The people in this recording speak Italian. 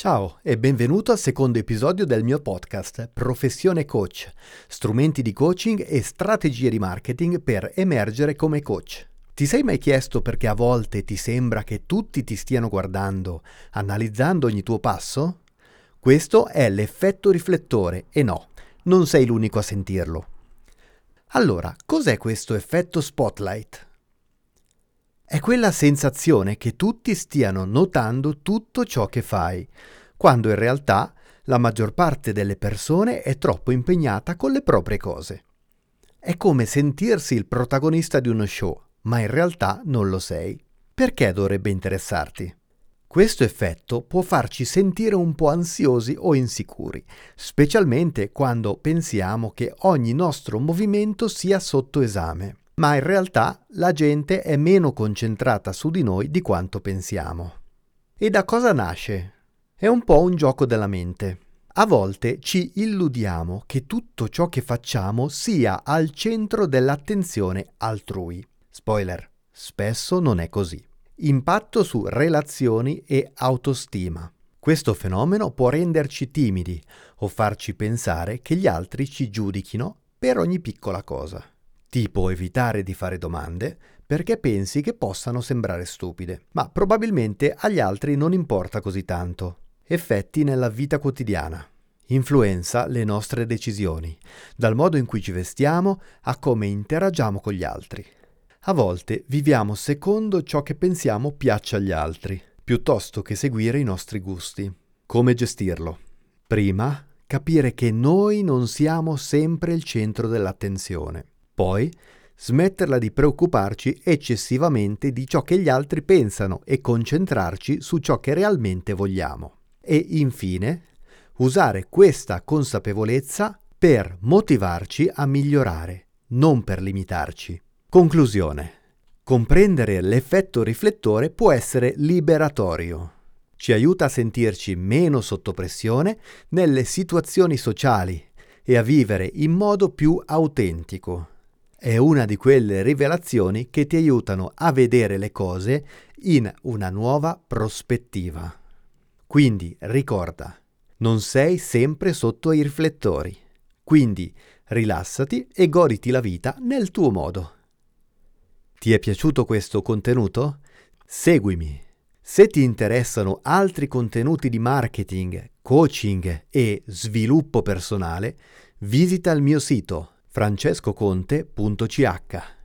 Ciao e benvenuto al secondo episodio del mio podcast Professione Coach, strumenti di coaching e strategie di marketing per emergere come coach. Ti sei mai chiesto perché a volte ti sembra che tutti ti stiano guardando, analizzando ogni tuo passo? Questo è l'effetto riflettore e no, non sei l'unico a sentirlo. Allora, cos'è questo effetto spotlight? È quella sensazione che tutti stiano notando tutto ciò che fai, quando in realtà la maggior parte delle persone è troppo impegnata con le proprie cose. È come sentirsi il protagonista di uno show, ma in realtà non lo sei. Perché dovrebbe interessarti? Questo effetto può farci sentire un po' ansiosi o insicuri, specialmente quando pensiamo che ogni nostro movimento sia sotto esame ma in realtà la gente è meno concentrata su di noi di quanto pensiamo. E da cosa nasce? È un po' un gioco della mente. A volte ci illudiamo che tutto ciò che facciamo sia al centro dell'attenzione altrui. Spoiler, spesso non è così. Impatto su relazioni e autostima. Questo fenomeno può renderci timidi o farci pensare che gli altri ci giudichino per ogni piccola cosa tipo evitare di fare domande perché pensi che possano sembrare stupide, ma probabilmente agli altri non importa così tanto. Effetti nella vita quotidiana. Influenza le nostre decisioni, dal modo in cui ci vestiamo a come interagiamo con gli altri. A volte viviamo secondo ciò che pensiamo piaccia agli altri, piuttosto che seguire i nostri gusti. Come gestirlo? Prima, capire che noi non siamo sempre il centro dell'attenzione. Poi, smetterla di preoccuparci eccessivamente di ciò che gli altri pensano e concentrarci su ciò che realmente vogliamo. E infine, usare questa consapevolezza per motivarci a migliorare, non per limitarci. Conclusione. Comprendere l'effetto riflettore può essere liberatorio. Ci aiuta a sentirci meno sotto pressione nelle situazioni sociali e a vivere in modo più autentico. È una di quelle rivelazioni che ti aiutano a vedere le cose in una nuova prospettiva. Quindi ricorda, non sei sempre sotto i riflettori. Quindi rilassati e goditi la vita nel tuo modo. Ti è piaciuto questo contenuto? Seguimi. Se ti interessano altri contenuti di marketing, coaching e sviluppo personale, visita il mio sito francescoconte.ch